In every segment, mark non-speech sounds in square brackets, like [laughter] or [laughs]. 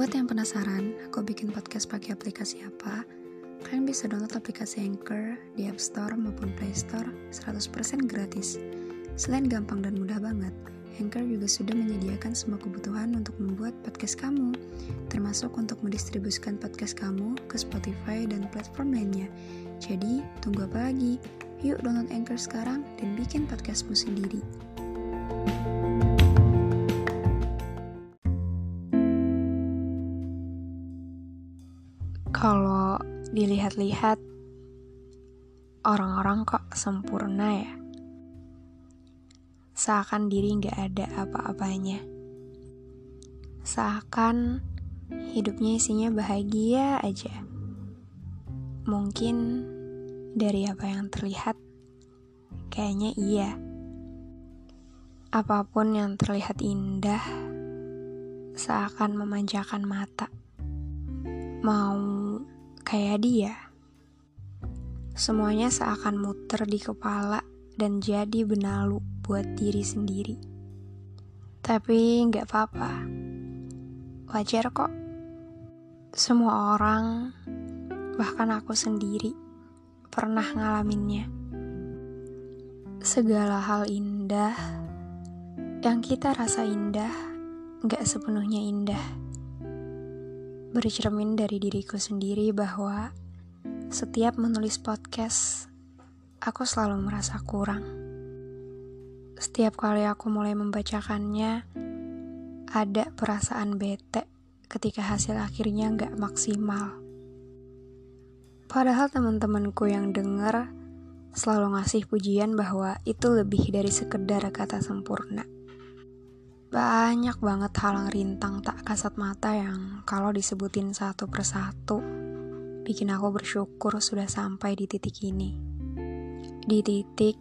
Buat yang penasaran, aku bikin podcast pakai aplikasi apa? Kalian bisa download aplikasi Anchor di App Store maupun Play Store 100% gratis. Selain gampang dan mudah banget, Anchor juga sudah menyediakan semua kebutuhan untuk membuat podcast kamu, termasuk untuk mendistribusikan podcast kamu ke Spotify dan platform lainnya. Jadi, tunggu apa lagi? Yuk download Anchor sekarang dan bikin podcastmu sendiri. Kalau dilihat-lihat, orang-orang kok sempurna ya. Seakan diri nggak ada apa-apanya. Seakan hidupnya isinya bahagia aja. Mungkin dari apa yang terlihat, kayaknya iya. Apa pun yang terlihat indah, seakan memanjakan mata. Mau kayak dia. Semuanya seakan muter di kepala dan jadi benalu buat diri sendiri. Tapi nggak apa-apa. Wajar kok. Semua orang, bahkan aku sendiri, pernah ngalaminnya. Segala hal indah yang kita rasa indah, nggak sepenuhnya indah bercermin dari diriku sendiri bahwa setiap menulis podcast, aku selalu merasa kurang. Setiap kali aku mulai membacakannya, ada perasaan bete ketika hasil akhirnya nggak maksimal. Padahal teman-temanku yang denger selalu ngasih pujian bahwa itu lebih dari sekedar kata sempurna. Banyak banget halang rintang tak kasat mata yang kalau disebutin satu persatu, bikin aku bersyukur sudah sampai di titik ini. Di titik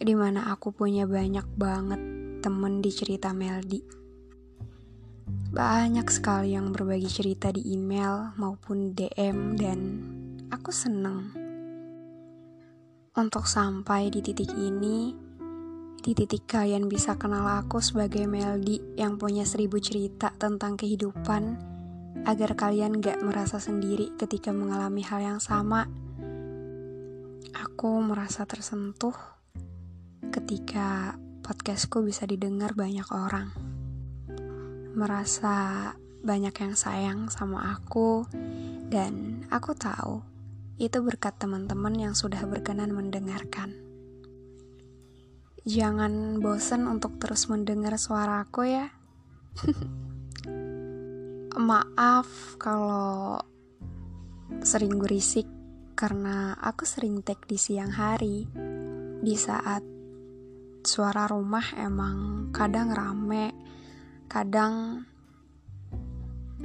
di mana aku punya banyak banget temen di cerita Meldi. Banyak sekali yang berbagi cerita di email maupun DM dan aku seneng. Untuk sampai di titik ini, di titik kalian bisa kenal aku sebagai Meldi yang punya seribu cerita tentang kehidupan, agar kalian gak merasa sendiri ketika mengalami hal yang sama. Aku merasa tersentuh ketika podcastku bisa didengar banyak orang. Merasa banyak yang sayang sama aku, dan aku tahu itu berkat teman-teman yang sudah berkenan mendengarkan. Jangan bosan untuk terus mendengar suaraku ya. [laughs] Maaf kalau sering berisik karena aku sering take di siang hari di saat suara rumah emang kadang rame, kadang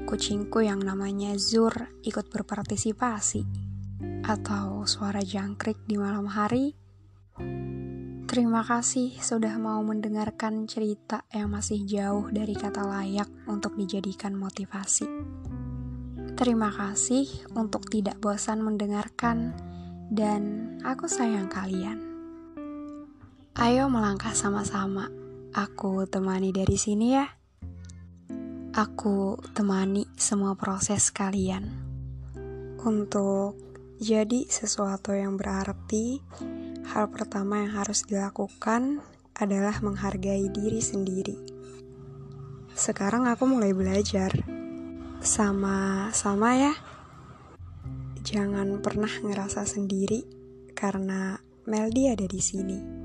kucingku yang namanya Zur ikut berpartisipasi atau suara jangkrik di malam hari Terima kasih sudah mau mendengarkan cerita yang masih jauh dari kata layak untuk dijadikan motivasi. Terima kasih untuk tidak bosan mendengarkan, dan aku sayang kalian. Ayo melangkah sama-sama. Aku temani dari sini ya. Aku temani semua proses kalian untuk jadi sesuatu yang berarti hal pertama yang harus dilakukan adalah menghargai diri sendiri. Sekarang aku mulai belajar. Sama-sama ya. Jangan pernah ngerasa sendiri karena Meldi ada di sini.